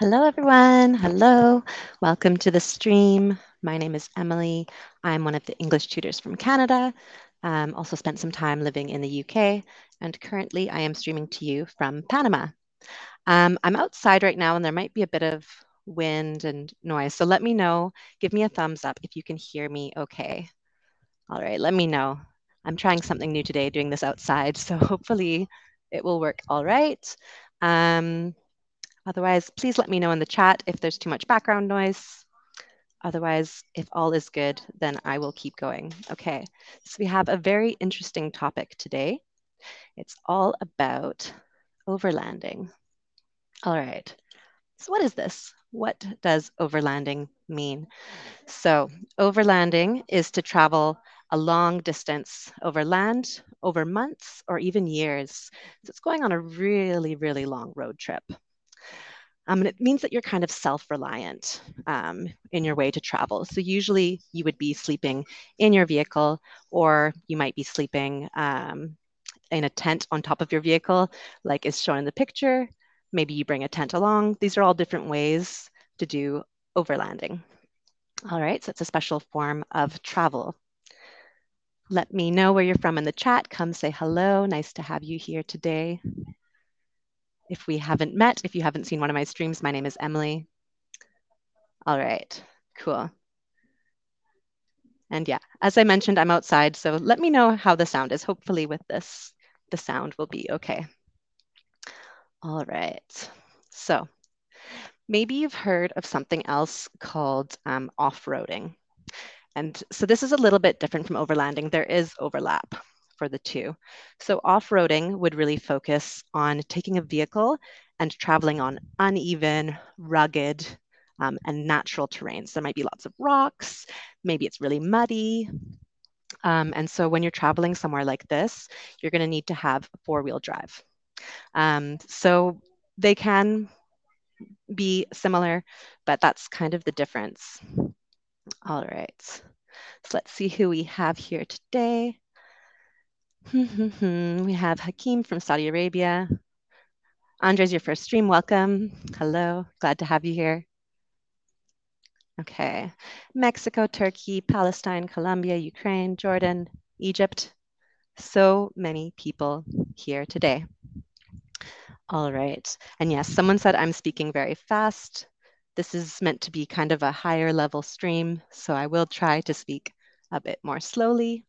Hello, everyone. Hello. Welcome to the stream. My name is Emily. I'm one of the English tutors from Canada. Um, also spent some time living in the UK, and currently I am streaming to you from Panama. Um, I'm outside right now, and there might be a bit of wind and noise. So let me know. Give me a thumbs up if you can hear me okay. All right, let me know. I'm trying something new today, doing this outside, so hopefully it will work all right. Um, Otherwise, please let me know in the chat if there's too much background noise. Otherwise, if all is good, then I will keep going. Okay, so we have a very interesting topic today. It's all about overlanding. All right, so what is this? What does overlanding mean? So overlanding is to travel a long distance over land, over months, or even years. So it's going on a really, really long road trip. Um, and it means that you're kind of self-reliant um, in your way to travel. So usually you would be sleeping in your vehicle, or you might be sleeping um, in a tent on top of your vehicle, like is shown in the picture. Maybe you bring a tent along. These are all different ways to do overlanding. All right, so it's a special form of travel. Let me know where you're from in the chat. Come say hello. Nice to have you here today. If we haven't met, if you haven't seen one of my streams, my name is Emily. All right, cool. And yeah, as I mentioned, I'm outside, so let me know how the sound is. Hopefully with this, the sound will be okay. All right, so maybe you've heard of something else called um, off-roading. And so this is a little bit different from overlanding. There is overlap for the two. So off-roading would really focus on taking a vehicle and traveling on uneven, rugged, um, and natural terrains. There might be lots of rocks, maybe it's really muddy. Um, and so when you're traveling somewhere like this, you're going to need to have a four-wheel drive. Um, so they can be similar, but that's kind of the difference. All right, so let's see who we have here today. Mm-hmm. we have Hakeem from Saudi Arabia. Andres, your first stream. Welcome. Hello. Glad to have you here. Okay. Mexico, Turkey, Palestine, Colombia, Ukraine, Jordan, Egypt. So many people here today. All right. And yes, someone said I'm speaking very fast. This is meant to be kind of a higher level stream, so I will try to speak a bit more slowly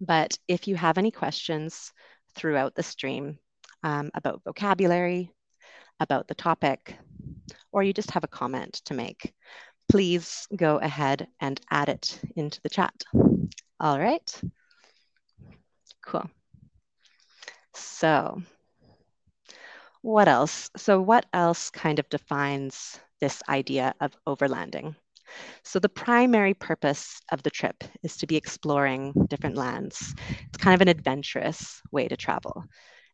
but if you have any questions throughout the stream um, about vocabulary, about the topic, or you just have a comment to make, please go ahead and add it into the chat. All right. Cool. So what else? So what else kind of defines this idea of overlanding? So the primary purpose of the trip is to be exploring different lands. It's kind of an adventurous way to travel.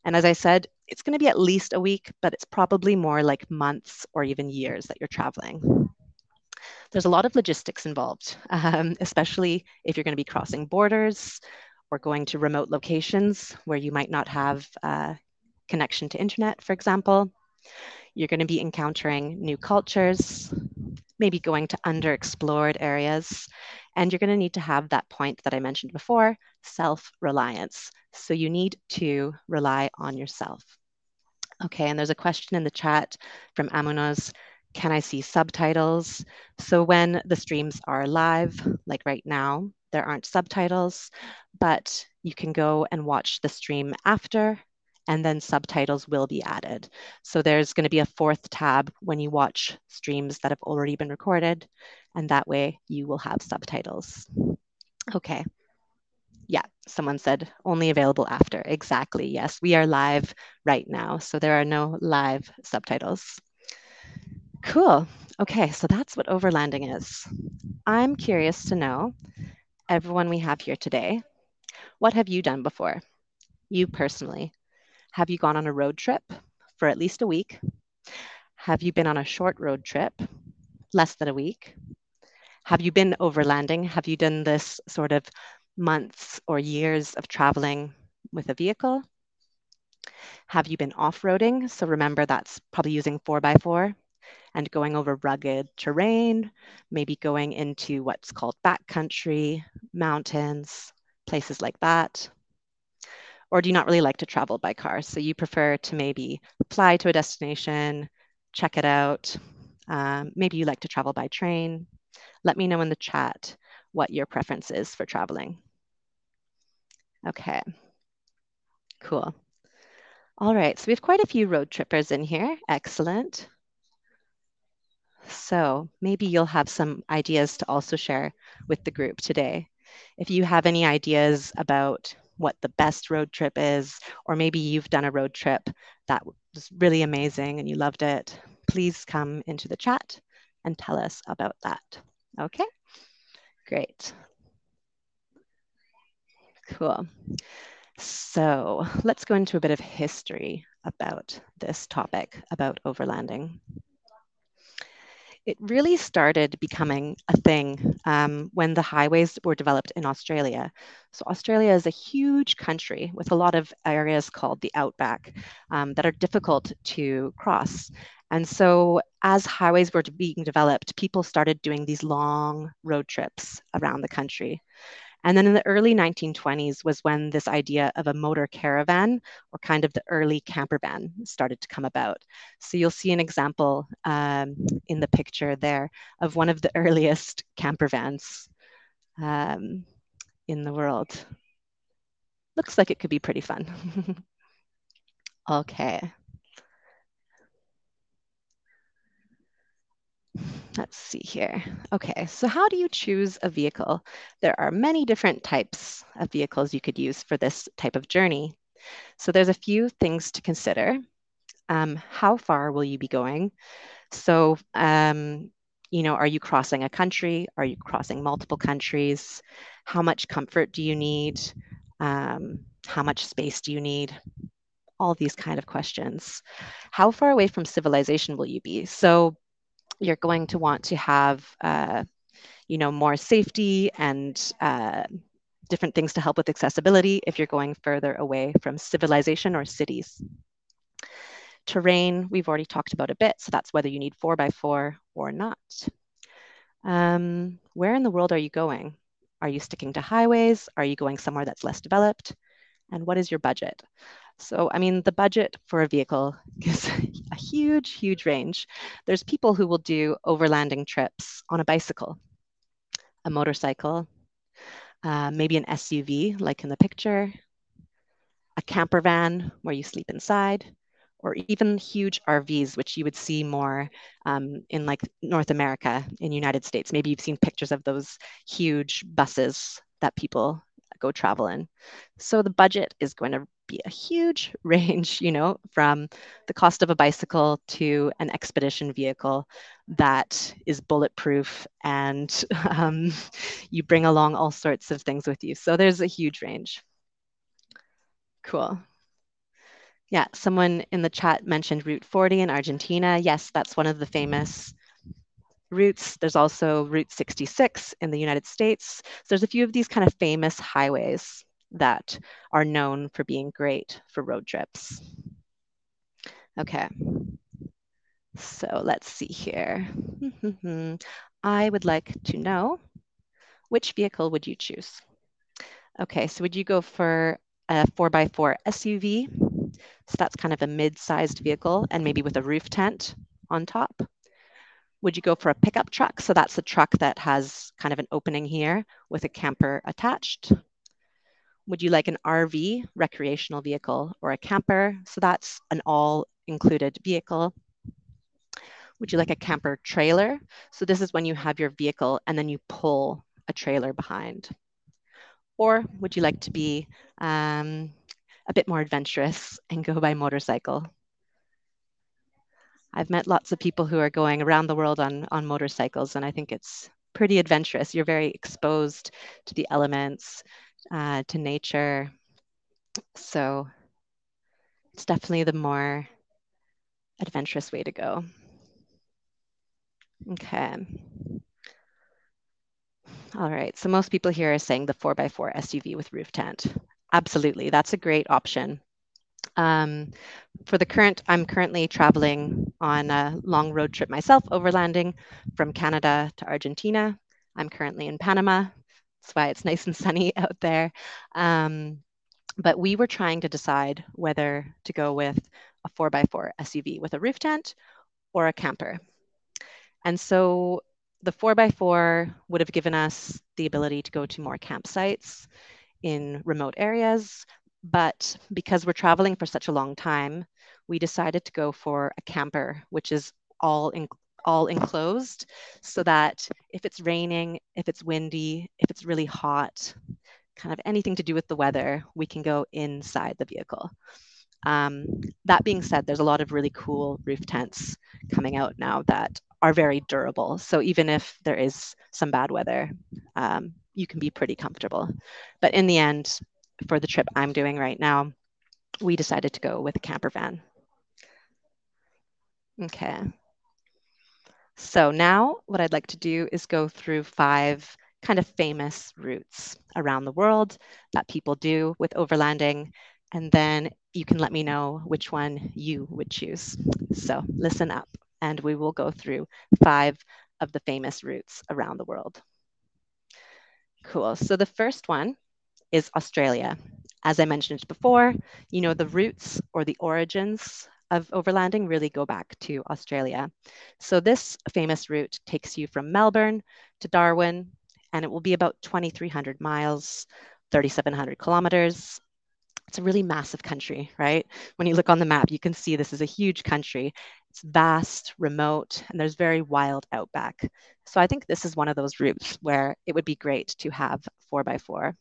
And as I said, it's going to be at least a week, but it's probably more like months or even years that you're traveling. There's a lot of logistics involved, um, especially if you're going to be crossing borders or going to remote locations where you might not have uh, connection to internet, for example. You're going to be encountering new cultures, maybe going to underexplored areas. And you're going to need to have that point that I mentioned before self reliance. So you need to rely on yourself. Okay, and there's a question in the chat from Amunos Can I see subtitles? So when the streams are live, like right now, there aren't subtitles, but you can go and watch the stream after and then subtitles will be added. So there's going to be a fourth tab when you watch streams that have already been recorded, and that way you will have subtitles. Okay. Yeah, someone said only available after. Exactly. Yes, we are live right now, so there are no live subtitles. Cool. Okay, so that's what overlanding is. I'm curious to know, everyone we have here today, what have you done before? You personally, have you gone on a road trip for at least a week? Have you been on a short road trip, less than a week? Have you been overlanding? Have you done this sort of months or years of traveling with a vehicle? Have you been off roading? So remember, that's probably using 4x4 and going over rugged terrain, maybe going into what's called backcountry, mountains, places like that? Or do you not really like to travel by car? So you prefer to maybe fly to a destination, check it out. Um, maybe you like to travel by train. Let me know in the chat what your preference is for traveling. Okay, cool. All right, so we have quite a few road trippers in here. Excellent. So maybe you'll have some ideas to also share with the group today. If you have any ideas about what the best road trip is, or maybe you've done a road trip that was really amazing and you loved it, please come into the chat and tell us about that. Okay, great. Cool. So let's go into a bit of history about this topic, about overlanding. It really started becoming a thing um, when the highways were developed in Australia. So, Australia is a huge country with a lot of areas called the outback um, that are difficult to cross. And so, as highways were being developed, people started doing these long road trips around the country. And then in the early 1920s was when this idea of a motor caravan or kind of the early camper van started to come about. So you'll see an example um, in the picture there of one of the earliest camper vans um, in the world. Looks like it could be pretty fun. okay. Let's see here. Okay, so how do you choose a vehicle? There are many different types of vehicles you could use for this type of journey. So there's a few things to consider. Um, how far will you be going? So, um, you know, are you crossing a country? Are you crossing multiple countries? How much comfort do you need? Um, how much space do you need? All these kind of questions. How far away from civilization will you be? So you're going to want to have, uh, you know, more safety and uh, different things to help with accessibility if you're going further away from civilization or cities. Terrain, we've already talked about a bit, so that's whether you need four by four or not. Um, where in the world are you going? Are you sticking to highways? Are you going somewhere that's less developed? And what is your budget? So, I mean, the budget for a vehicle is a huge, huge range. There's people who will do overlanding trips on a bicycle, a motorcycle, uh, maybe an SUV, like in the picture, a camper van where you sleep inside, or even huge RVs, which you would see more um, in like North America, in United States. Maybe you've seen pictures of those huge buses that people go travel in. So the budget is going to be a huge range, you know, from the cost of a bicycle to an expedition vehicle that is bulletproof and um, you bring along all sorts of things with you. So there's a huge range. Cool. Yeah, someone in the chat mentioned Route 40 in Argentina. Yes, that's one of the famous routes. There's also Route 66 in the United States. So there's a few of these kind of famous highways that are known for being great for road trips. Okay, so let's see here. I would like to know which vehicle would you choose? Okay, so would you go for a 4x4 SUV? So that's kind of a mid-sized vehicle and maybe with a roof tent on top. Would you go for a pickup truck? So that's a truck that has kind of an opening here with a camper attached. Would you like an RV, recreational vehicle, or a camper? So that's an all included vehicle. Would you like a camper trailer? So this is when you have your vehicle and then you pull a trailer behind. Or would you like to be um, a bit more adventurous and go by motorcycle? I've met lots of people who are going around the world on, on motorcycles, and I think it's pretty adventurous. You're very exposed to the elements, uh, to nature. So it's definitely the more adventurous way to go. Okay. All right, so most people here are saying the 4x4 SUV with roof tent. Absolutely, that's a great option. Um, for the current, I'm currently traveling on a long road trip myself, overlanding from Canada to Argentina. I'm currently in Panama. That's why it's nice and sunny out there. Um, but we were trying to decide whether to go with a 4x4 SUV with a roof tent or a camper. And so the 4x4 would have given us the ability to go to more campsites in remote areas, but because we're traveling for such a long time, we decided to go for a camper, which is all in, all enclosed, so that if it's raining, if it's windy, if it's really hot, kind of anything to do with the weather, we can go inside the vehicle. Um, that being said, there's a lot of really cool roof tents coming out now that are very durable. So even if there is some bad weather, um, you can be pretty comfortable. But in the end, for the trip I'm doing right now, we decided to go with a camper van. Okay. So now what I'd like to do is go through five kind of famous routes around the world that people do with overlanding. And then you can let me know which one you would choose. So listen up and we will go through five of the famous routes around the world. Cool. So the first one is Australia. As I mentioned before, you know, the roots or the origins of overlanding really go back to Australia. So this famous route takes you from Melbourne to Darwin, and it will be about 2,300 miles, 3,700 kilometers. It's a really massive country, right? When you look on the map, you can see this is a huge country. It's vast, remote, and there's very wild outback. So I think this is one of those routes where it would be great to have 4x4.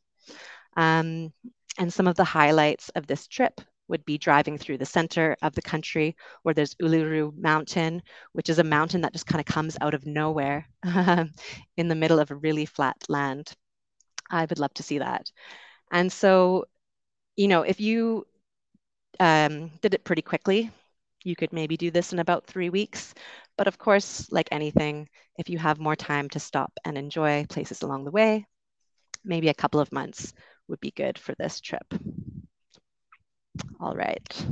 Um, and some of the highlights of this trip would be driving through the center of the country where there's Uluru Mountain, which is a mountain that just kind of comes out of nowhere in the middle of a really flat land. I would love to see that. And so, you know, if you um, did it pretty quickly, you could maybe do this in about three weeks. But of course, like anything, if you have more time to stop and enjoy places along the way, maybe a couple of months would be good for this trip. All right.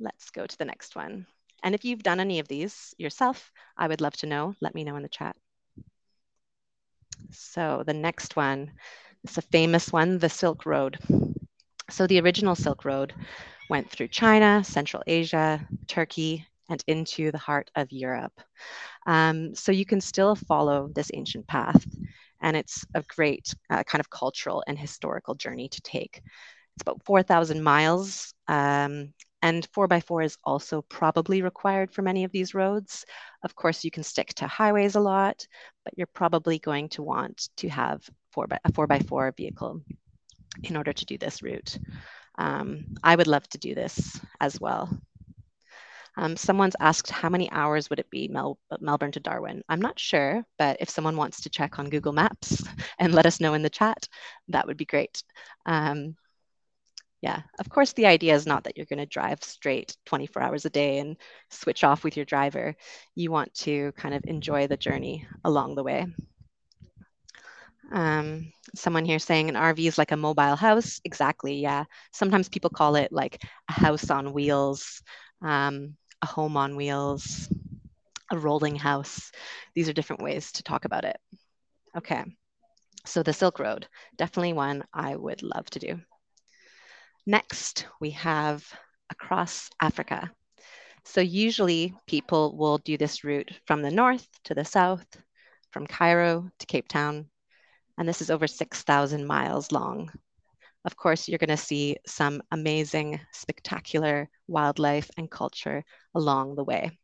Let's go to the next one. And if you've done any of these yourself, I would love to know. Let me know in the chat. So the next one is a famous one, the Silk Road. So the original Silk Road went through China, Central Asia, Turkey, and into the heart of Europe. Um, so you can still follow this ancient path, and it's a great uh, kind of cultural and historical journey to take. It's about 4,000 miles. Um, and 4x4 is also probably required for many of these roads. Of course, you can stick to highways a lot, but you're probably going to want to have 4 by, a 4x4 vehicle in order to do this route. Um, I would love to do this as well. Um, someone's asked how many hours would it be Mel Melbourne to Darwin? I'm not sure, but if someone wants to check on Google Maps and let us know in the chat, that would be great. Um, yeah, of course, the idea is not that you're going to drive straight 24 hours a day and switch off with your driver. You want to kind of enjoy the journey along the way. Um, someone here saying an RV is like a mobile house. Exactly, yeah. Sometimes people call it like a house on wheels, um, a home on wheels, a rolling house. These are different ways to talk about it. Okay, so the Silk Road, definitely one I would love to do. Next, we have across Africa. So usually people will do this route from the north to the south, from Cairo to Cape Town, and this is over 6,000 miles long. Of course, you're going to see some amazing, spectacular wildlife and culture along the way.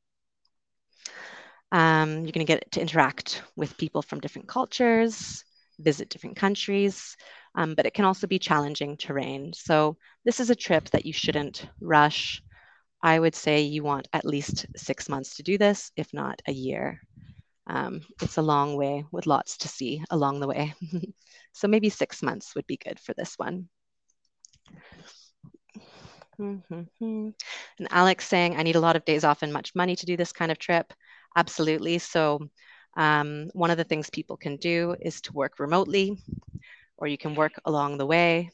Um, you're going to get to interact with people from different cultures, visit different countries, um, but it can also be challenging terrain. So this is a trip that you shouldn't rush. I would say you want at least six months to do this, if not a year. Um, it's a long way with lots to see along the way. so maybe six months would be good for this one. Mm-hmm. And Alex saying, I need a lot of days off and much money to do this kind of trip. Absolutely. So um, one of the things people can do is to work remotely or you can work along the way.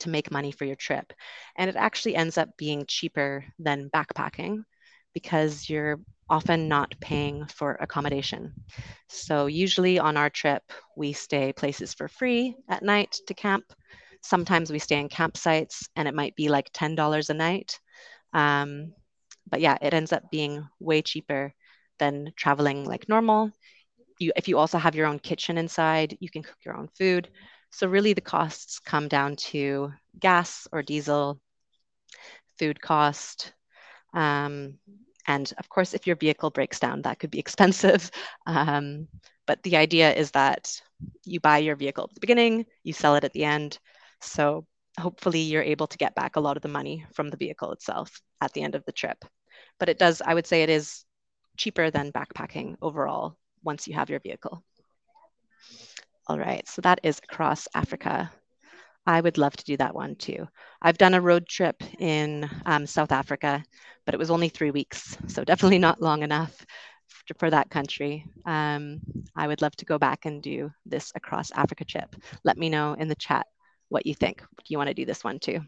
to make money for your trip. And it actually ends up being cheaper than backpacking because you're often not paying for accommodation. So, usually on our trip, we stay places for free at night to camp. Sometimes we stay in campsites and it might be like $10 a night. Um, but yeah, it ends up being way cheaper than traveling like normal. You, if you also have your own kitchen inside, you can cook your own food. So, really, the costs come down to gas or diesel, food cost, um, and of course, if your vehicle breaks down, that could be expensive. Um, but the idea is that you buy your vehicle at the beginning, you sell it at the end. So hopefully, you're able to get back a lot of the money from the vehicle itself at the end of the trip. But it does, I would say, it is cheaper than backpacking overall once you have your vehicle. All right, so that is across Africa. I would love to do that one too. I've done a road trip in um, South Africa, but it was only three weeks, so definitely not long enough for that country. Um, I would love to go back and do this across Africa trip. Let me know in the chat what you think. Do you want to do this one too?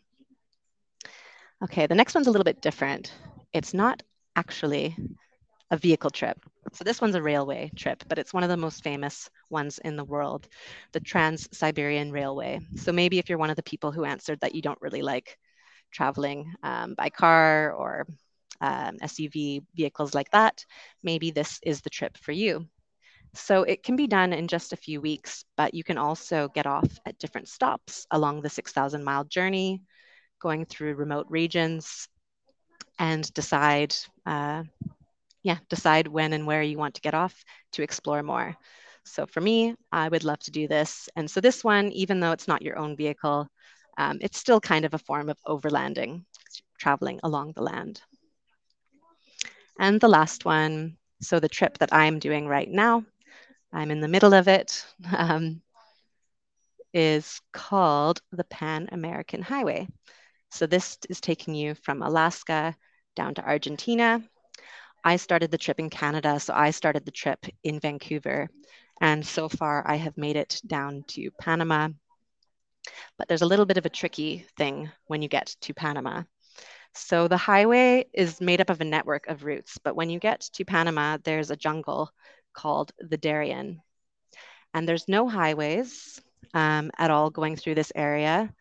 Okay, the next one's a little bit different. It's not actually a vehicle trip. So this one's a railway trip, but it's one of the most famous ones in the world, the Trans-Siberian Railway. So maybe if you're one of the people who answered that you don't really like traveling um, by car or um, SUV vehicles like that, maybe this is the trip for you. So it can be done in just a few weeks, but you can also get off at different stops along the 6,000 mile journey, going through remote regions and decide uh, yeah, decide when and where you want to get off to explore more. So for me, I would love to do this. And so this one, even though it's not your own vehicle, um, it's still kind of a form of overlanding, traveling along the land. And the last one, so the trip that I'm doing right now, I'm in the middle of it, um, is called the Pan American Highway. So this is taking you from Alaska down to Argentina I started the trip in Canada, so I started the trip in Vancouver. And so far, I have made it down to Panama. But there's a little bit of a tricky thing when you get to Panama. So the highway is made up of a network of routes, but when you get to Panama, there's a jungle called the Darien. And there's no highways um, at all going through this area.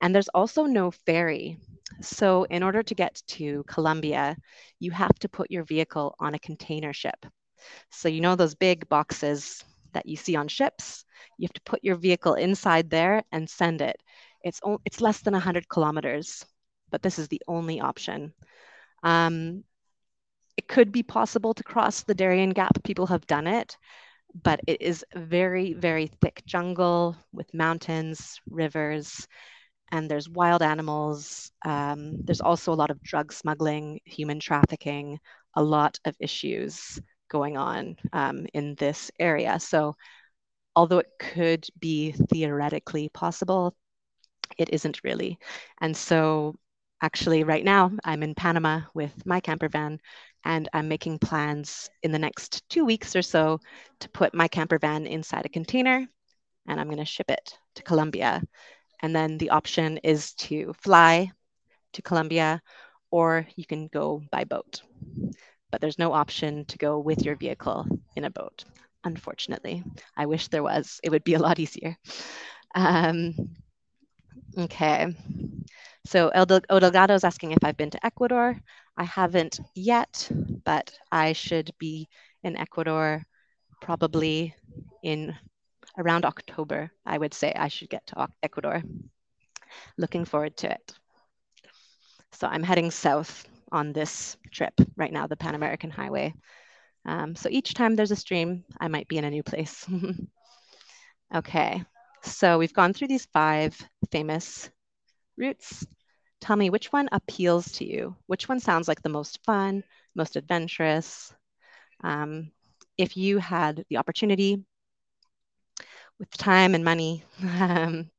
And there's also no ferry. So, in order to get to Colombia, you have to put your vehicle on a container ship. So, you know those big boxes that you see on ships? You have to put your vehicle inside there and send it. It's, o- it's less than 100 kilometers, but this is the only option. Um, it could be possible to cross the Darien Gap. People have done it, but it is very, very thick jungle with mountains, rivers, and there's wild animals. Um, there's also a lot of drug smuggling, human trafficking, a lot of issues going on um, in this area. So, although it could be theoretically possible, it isn't really. And so, actually, right now, I'm in Panama with my camper van, and I'm making plans in the next two weeks or so to put my camper van inside a container and I'm going to ship it to Colombia and then the option is to fly to Colombia or you can go by boat. But there's no option to go with your vehicle in a boat, unfortunately. I wish there was, it would be a lot easier. Um, okay. So El, Delgado is asking if I've been to Ecuador. I haven't yet, but I should be in Ecuador probably in around October, I would say I should get to Ecuador. Looking forward to it. So I'm heading south on this trip right now, the Pan American Highway. Um, so each time there's a stream, I might be in a new place. okay, so we've gone through these five famous routes. Tell me which one appeals to you? Which one sounds like the most fun, most adventurous? Um, if you had the opportunity with time and money, um,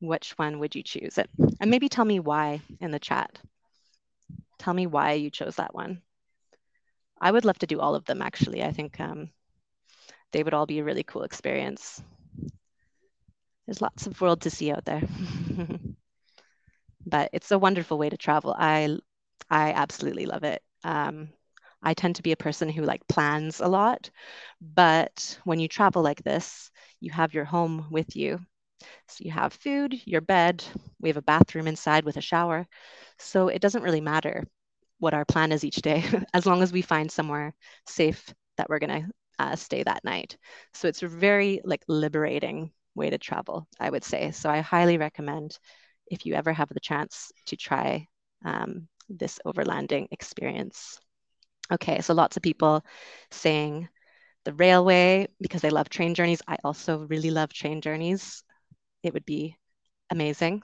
which one would you choose? It and maybe tell me why in the chat. Tell me why you chose that one. I would love to do all of them actually. I think um, they would all be a really cool experience. There's lots of world to see out there. but it's a wonderful way to travel. I I absolutely love it. Um, I tend to be a person who like plans a lot, but when you travel like this, you have your home with you. So you have food, your bed, we have a bathroom inside with a shower. So it doesn't really matter what our plan is each day as long as we find somewhere safe that we're going to uh, stay that night. So it's a very like liberating way to travel, I would say. So I highly recommend if you ever have the chance to try um, this overlanding experience. Okay, so lots of people saying the railway because they love train journeys. I also really love train journeys. It would be amazing.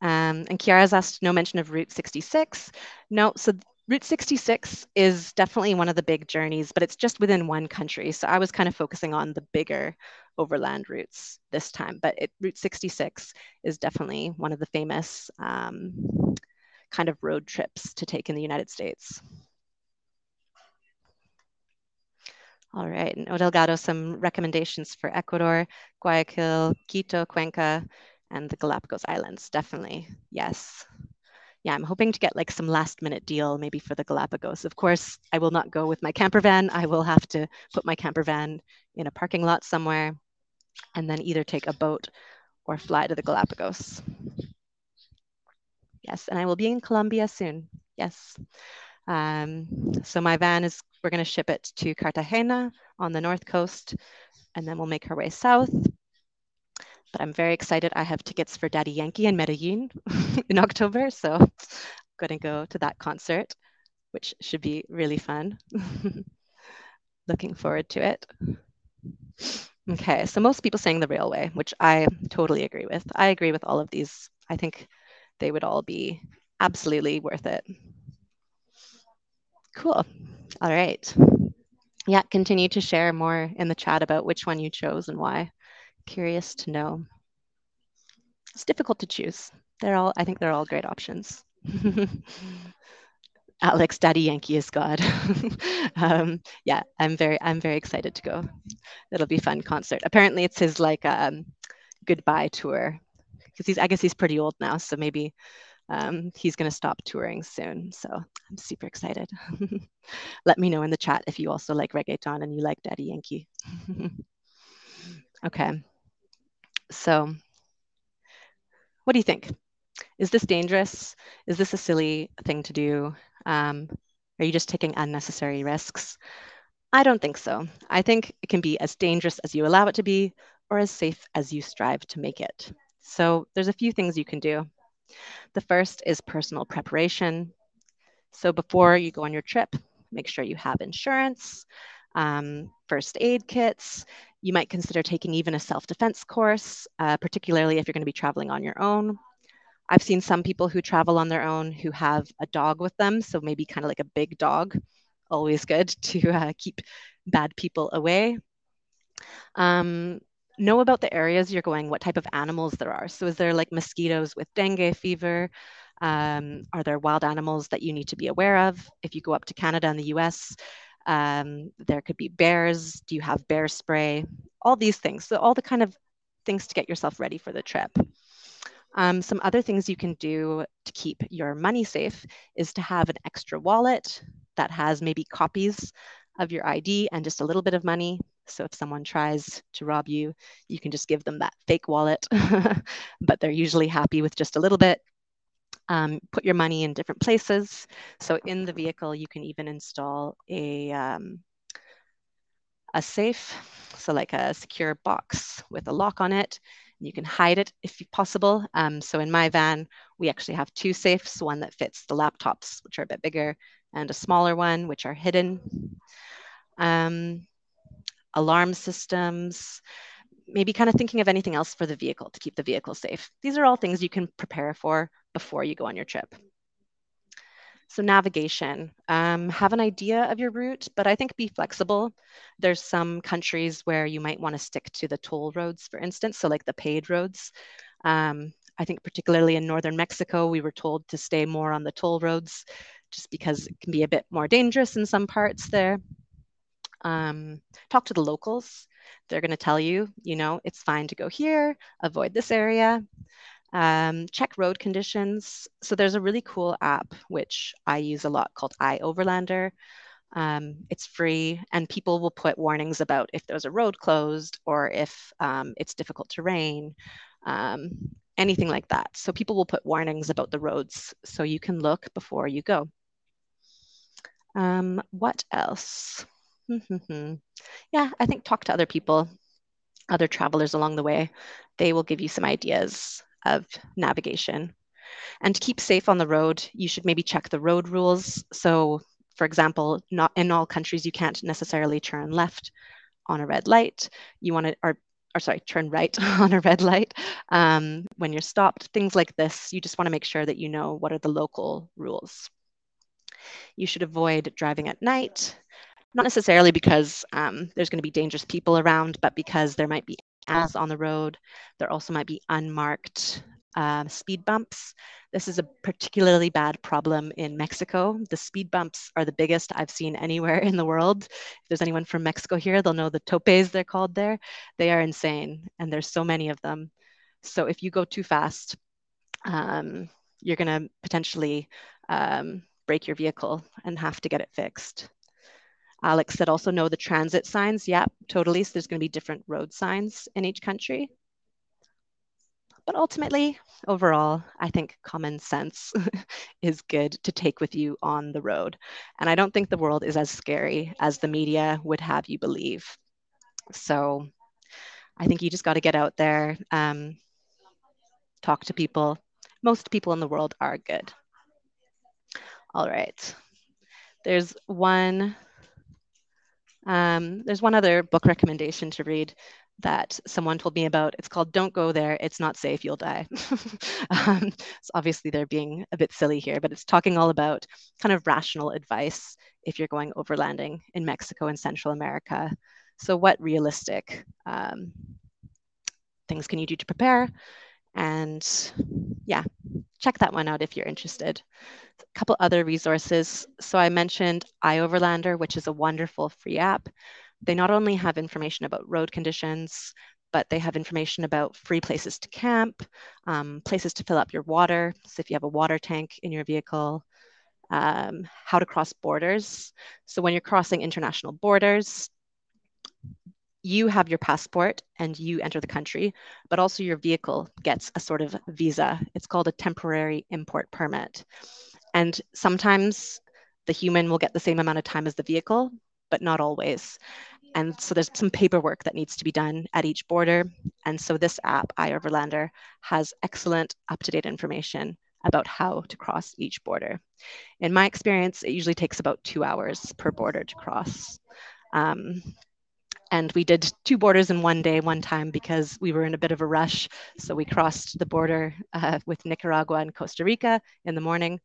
Um, and Kiara's asked no mention of Route 66. No, so Route 66 is definitely one of the big journeys, but it's just within one country. So I was kind of focusing on the bigger overland routes this time. But it, Route 66 is definitely one of the famous um, kind of road trips to take in the United States. All right, and Odelgado, some recommendations for Ecuador, Guayaquil, Quito, Cuenca, and the Galapagos Islands. Definitely, yes. Yeah, I'm hoping to get like some last minute deal maybe for the Galapagos. Of course, I will not go with my camper van. I will have to put my camper van in a parking lot somewhere and then either take a boat or fly to the Galapagos. Yes, and I will be in Colombia soon. Yes. Um, so my van is, we're going to ship it to Cartagena on the north coast, and then we'll make our way south. But I'm very excited. I have tickets for Daddy Yankee in Medellin in October, so I'm going to go to that concert, which should be really fun. Looking forward to it. Okay, so most people saying the railway, which I totally agree with. I agree with all of these. I think they would all be absolutely worth it. Cool. All right. Yeah, continue to share more in the chat about which one you chose and why. Curious to know. It's difficult to choose. They're all, I think they're all great options. Alex, Daddy Yankee is God. um, yeah, I'm very, I'm very excited to go. It'll be fun concert. Apparently, it's his like um, goodbye tour because he's I guess he's pretty old now, so maybe um, he's going to stop touring soon. So I'm super excited. Let me know in the chat if you also like reggaeton and you like Daddy Yankee. okay. So what do you think? Is this dangerous? Is this a silly thing to do? Um, are you just taking unnecessary risks? I don't think so. I think it can be as dangerous as you allow it to be or as safe as you strive to make it. So there's a few things you can do. The first is personal preparation. So before you go on your trip, make sure you have insurance, um, first aid kits. You might consider taking even a self-defense course, uh, particularly if you're going to be traveling on your own. I've seen some people who travel on their own who have a dog with them, so maybe kind of like a big dog. Always good to uh, keep bad people away. Um, know about the areas you're going, what type of animals there are. So, is there like mosquitoes with dengue fever? Um, are there wild animals that you need to be aware of? If you go up to Canada and the US, um, there could be bears. Do you have bear spray? All these things. So, all the kind of things to get yourself ready for the trip. Um, some other things you can do to keep your money safe is to have an extra wallet that has maybe copies of your ID and just a little bit of money. So if someone tries to rob you, you can just give them that fake wallet, but they're usually happy with just a little bit. Um, put your money in different places. So in the vehicle, you can even install a, um, a safe, so like a secure box with a lock on it. You can hide it if possible. Um, so in my van, we actually have two safes, one that fits the laptops, which are a bit bigger, and a smaller one, which are hidden. Um, alarm systems, maybe kind of thinking of anything else for the vehicle to keep the vehicle safe. These are all things you can prepare for before you go on your trip. So navigation, um, have an idea of your route, but I think be flexible. There's some countries where you might want to stick to the toll roads, for instance, so like the paid roads. Um, I think particularly in northern Mexico, we were told to stay more on the toll roads just because it can be a bit more dangerous in some parts there. Um, talk to the locals. They're going to tell you, you know, it's fine to go here, avoid this area. Um, check road conditions. So there's a really cool app which I use a lot called iOverlander. Um, it's free, and people will put warnings about if there's a road closed or if um, it's difficult terrain, um, anything like that. So people will put warnings about the roads so you can look before you go. Um, what else? yeah, I think talk to other people, other travelers along the way. They will give you some ideas of navigation. And to keep safe on the road, you should maybe check the road rules. So, for example, not in all countries you can't necessarily turn left on a red light. You want to, or, or sorry, turn right on a red light um, when you're stopped. Things like this, you just want to make sure that you know what are the local rules. You should avoid driving at night, not necessarily because um, there's going to be dangerous people around, but because there might be as on the road. There also might be unmarked uh, speed bumps. This is a particularly bad problem in Mexico. The speed bumps are the biggest I've seen anywhere in the world. If there's anyone from Mexico here, they'll know the topes they're called there. They are insane, and there's so many of them. So if you go too fast, um, you're going to potentially um, break your vehicle and have to get it fixed. Alex said also know the transit signs. Yeah, totally. So there's going to be different road signs in each country. But ultimately, overall, I think common sense is good to take with you on the road. And I don't think the world is as scary as the media would have you believe. So I think you just got to get out there, um, talk to people. Most people in the world are good. All right. There's one um, there's one other book recommendation to read that someone told me about. It's called Don't Go There. It's Not Safe. You'll Die. um, so obviously, they're being a bit silly here, but it's talking all about kind of rational advice if you're going overlanding in Mexico and Central America. So, what realistic um, things can you do to prepare? And yeah, check that one out if you're interested a couple other resources. So I mentioned iOverlander, which is a wonderful free app. They not only have information about road conditions, but they have information about free places to camp, um, places to fill up your water. So if you have a water tank in your vehicle, um, how to cross borders. So when you're crossing international borders, you have your passport and you enter the country, but also your vehicle gets a sort of visa. It's called a temporary import permit. And sometimes the human will get the same amount of time as the vehicle, but not always. And so there's some paperwork that needs to be done at each border. And so this app, iOverlander, has excellent up-to-date information about how to cross each border. In my experience, it usually takes about two hours per border to cross. Um, and we did two borders in one day, one time, because we were in a bit of a rush. So we crossed the border uh, with Nicaragua and Costa Rica in the morning,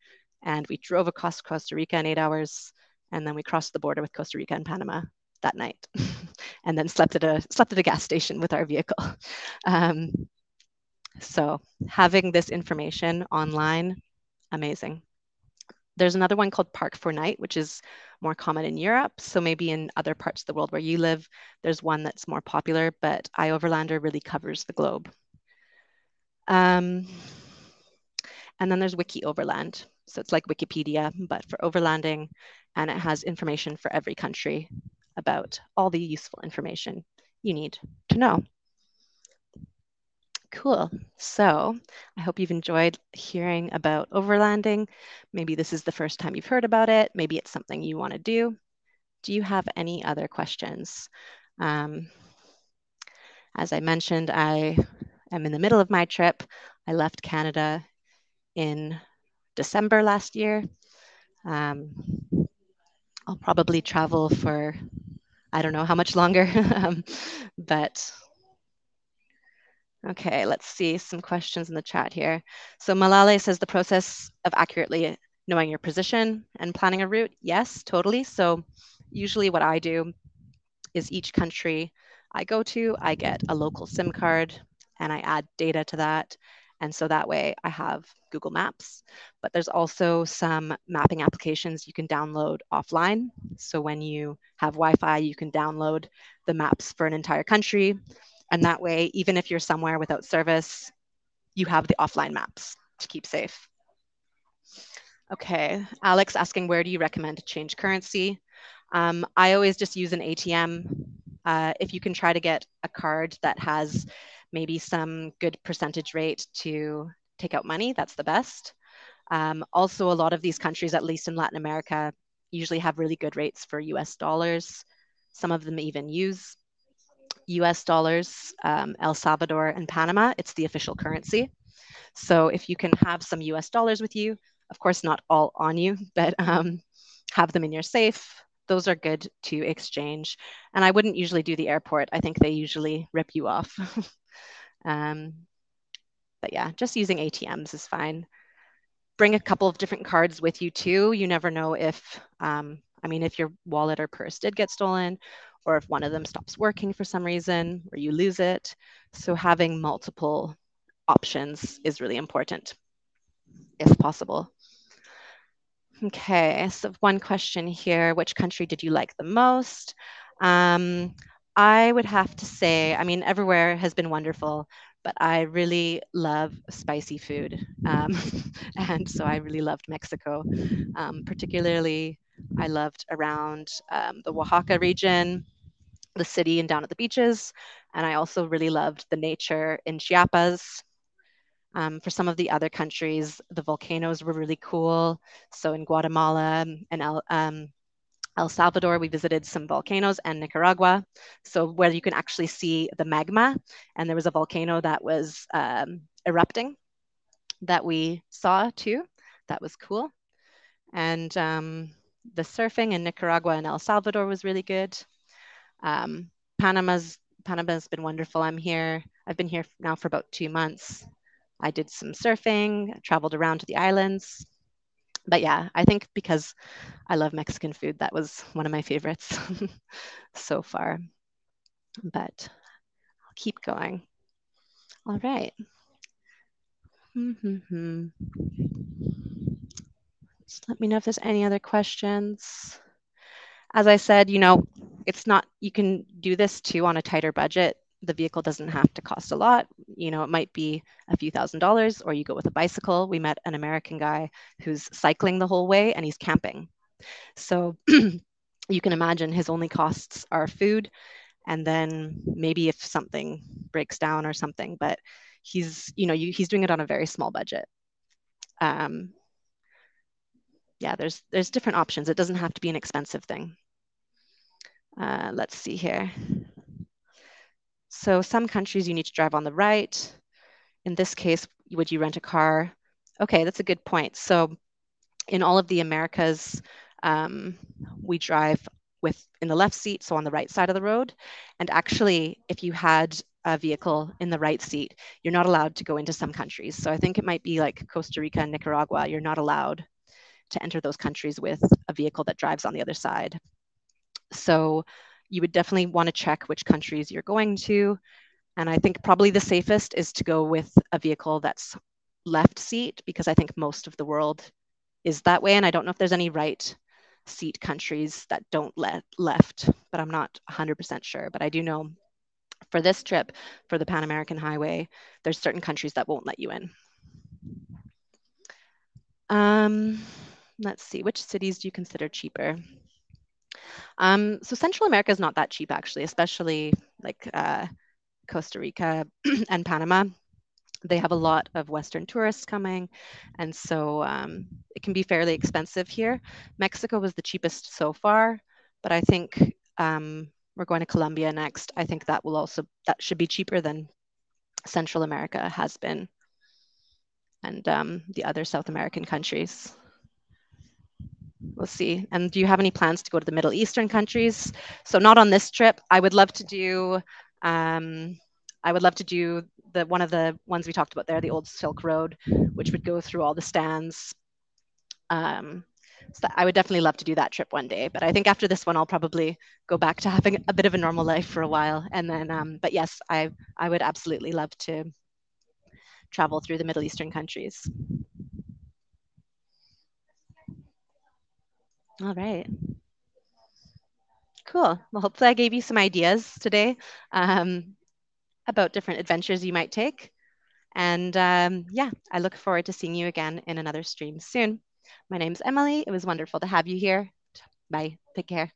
and we drove across Costa Rica in eight hours, and then we crossed the border with Costa Rica and Panama that night, and then slept at a slept at a gas station with our vehicle. Um, so having this information online, amazing. There's another one called Park4Night, which is more common in Europe. So maybe in other parts of the world where you live, there's one that's more popular, but iOverlander really covers the globe. Um, and then there's Wiki Overland. So it's like Wikipedia, but for overlanding, and it has information for every country about all the useful information you need to know. Cool. So I hope you've enjoyed hearing about overlanding. Maybe this is the first time you've heard about it. Maybe it's something you want to do. Do you have any other questions? Um, as I mentioned, I am in the middle of my trip. I left Canada in December last year. Um, I'll probably travel for I don't know how much longer, um, but okay, let's see some questions in the chat here. So Malale says the process of accurately knowing your position and planning a route. Yes, totally. So usually what I do is each country I go to, I get a local SIM card and I add data to that. And so that way I have Google Maps, but there's also some mapping applications you can download offline. So when you have Wi-Fi, you can download the maps for an entire country. And that way, even if you're somewhere without service, you have the offline maps to keep safe. Okay, Alex asking where do you recommend to change currency? Um, I always just use an ATM. Uh, if you can try to get a card that has maybe some good percentage rate to take out money, that's the best. Um, also, a lot of these countries, at least in Latin America, usually have really good rates for US dollars. Some of them even use US dollars. Um, El Salvador and Panama, it's the official currency. So if you can have some US dollars with you, of course, not all on you, but um, have them in your safe. Those are good to exchange. And I wouldn't usually do the airport. I think they usually rip you off. um, but yeah, just using ATMs is fine. Bring a couple of different cards with you too. You never know if, um, I mean, if your wallet or purse did get stolen, or if one of them stops working for some reason, or you lose it. So having multiple options is really important, if possible. Okay, so one question here, which country did you like the most? Um, I would have to say, I mean, everywhere has been wonderful, but I really love spicy food. Um, and so I really loved Mexico. Um, particularly, I loved around um, the Oaxaca region, the city, and down at the beaches. And I also really loved the nature in Chiapas, um, for some of the other countries, the volcanoes were really cool. So in Guatemala and El, um, El Salvador, we visited some volcanoes and Nicaragua. So where you can actually see the magma, and there was a volcano that was um, erupting that we saw too. That was cool. And um, the surfing in Nicaragua and El Salvador was really good. Um, Panama's Panama's been wonderful. I'm here. I've been here now for about two months. I did some surfing, traveled around to the islands. But yeah, I think because I love Mexican food, that was one of my favorites so far. But I'll keep going. All right. Mm-hmm. Just let me know if there's any other questions. As I said, you know, it's not, you can do this too on a tighter budget the vehicle doesn't have to cost a lot. You know, it might be a few thousand dollars, or you go with a bicycle. We met an American guy who's cycling the whole way and he's camping. So you can imagine his only costs are food and then maybe if something breaks down or something, but he's, you know, you, he's doing it on a very small budget. Um, yeah, there's there's different options. It doesn't have to be an expensive thing. Uh, let's see here. So some countries you need to drive on the right. In this case, would you rent a car? Okay, that's a good point. So in all of the Americas, um, we drive with in the left seat, so on the right side of the road. And actually, if you had a vehicle in the right seat, you're not allowed to go into some countries. So I think it might be like Costa Rica and Nicaragua. You're not allowed to enter those countries with a vehicle that drives on the other side. So you would definitely want to check which countries you're going to. And I think probably the safest is to go with a vehicle that's left seat because I think most of the world is that way. And I don't know if there's any right seat countries that don't let left, but I'm not 100% sure. But I do know for this trip, for the Pan American Highway, there's certain countries that won't let you in. Um, let's see, which cities do you consider cheaper? Um, so Central America is not that cheap, actually, especially like uh, Costa Rica and Panama. They have a lot of Western tourists coming, and so um, it can be fairly expensive here. Mexico was the cheapest so far, but I think um, we're going to Colombia next. I think that will also that should be cheaper than Central America has been, and um, the other South American countries we'll see. And do you have any plans to go to the Middle Eastern countries? So not on this trip. I would love to do. Um, I would love to do the one of the ones we talked about there, the old Silk Road, which would go through all the stands. Um, so I would definitely love to do that trip one day. But I think after this one, I'll probably go back to having a bit of a normal life for a while. And then, um, but yes, I I would absolutely love to travel through the Middle Eastern countries. All right. Cool. Well, hopefully I gave you some ideas today um, about different adventures you might take. And um, yeah, I look forward to seeing you again in another stream soon. My name's Emily. It was wonderful to have you here. Bye. Take care.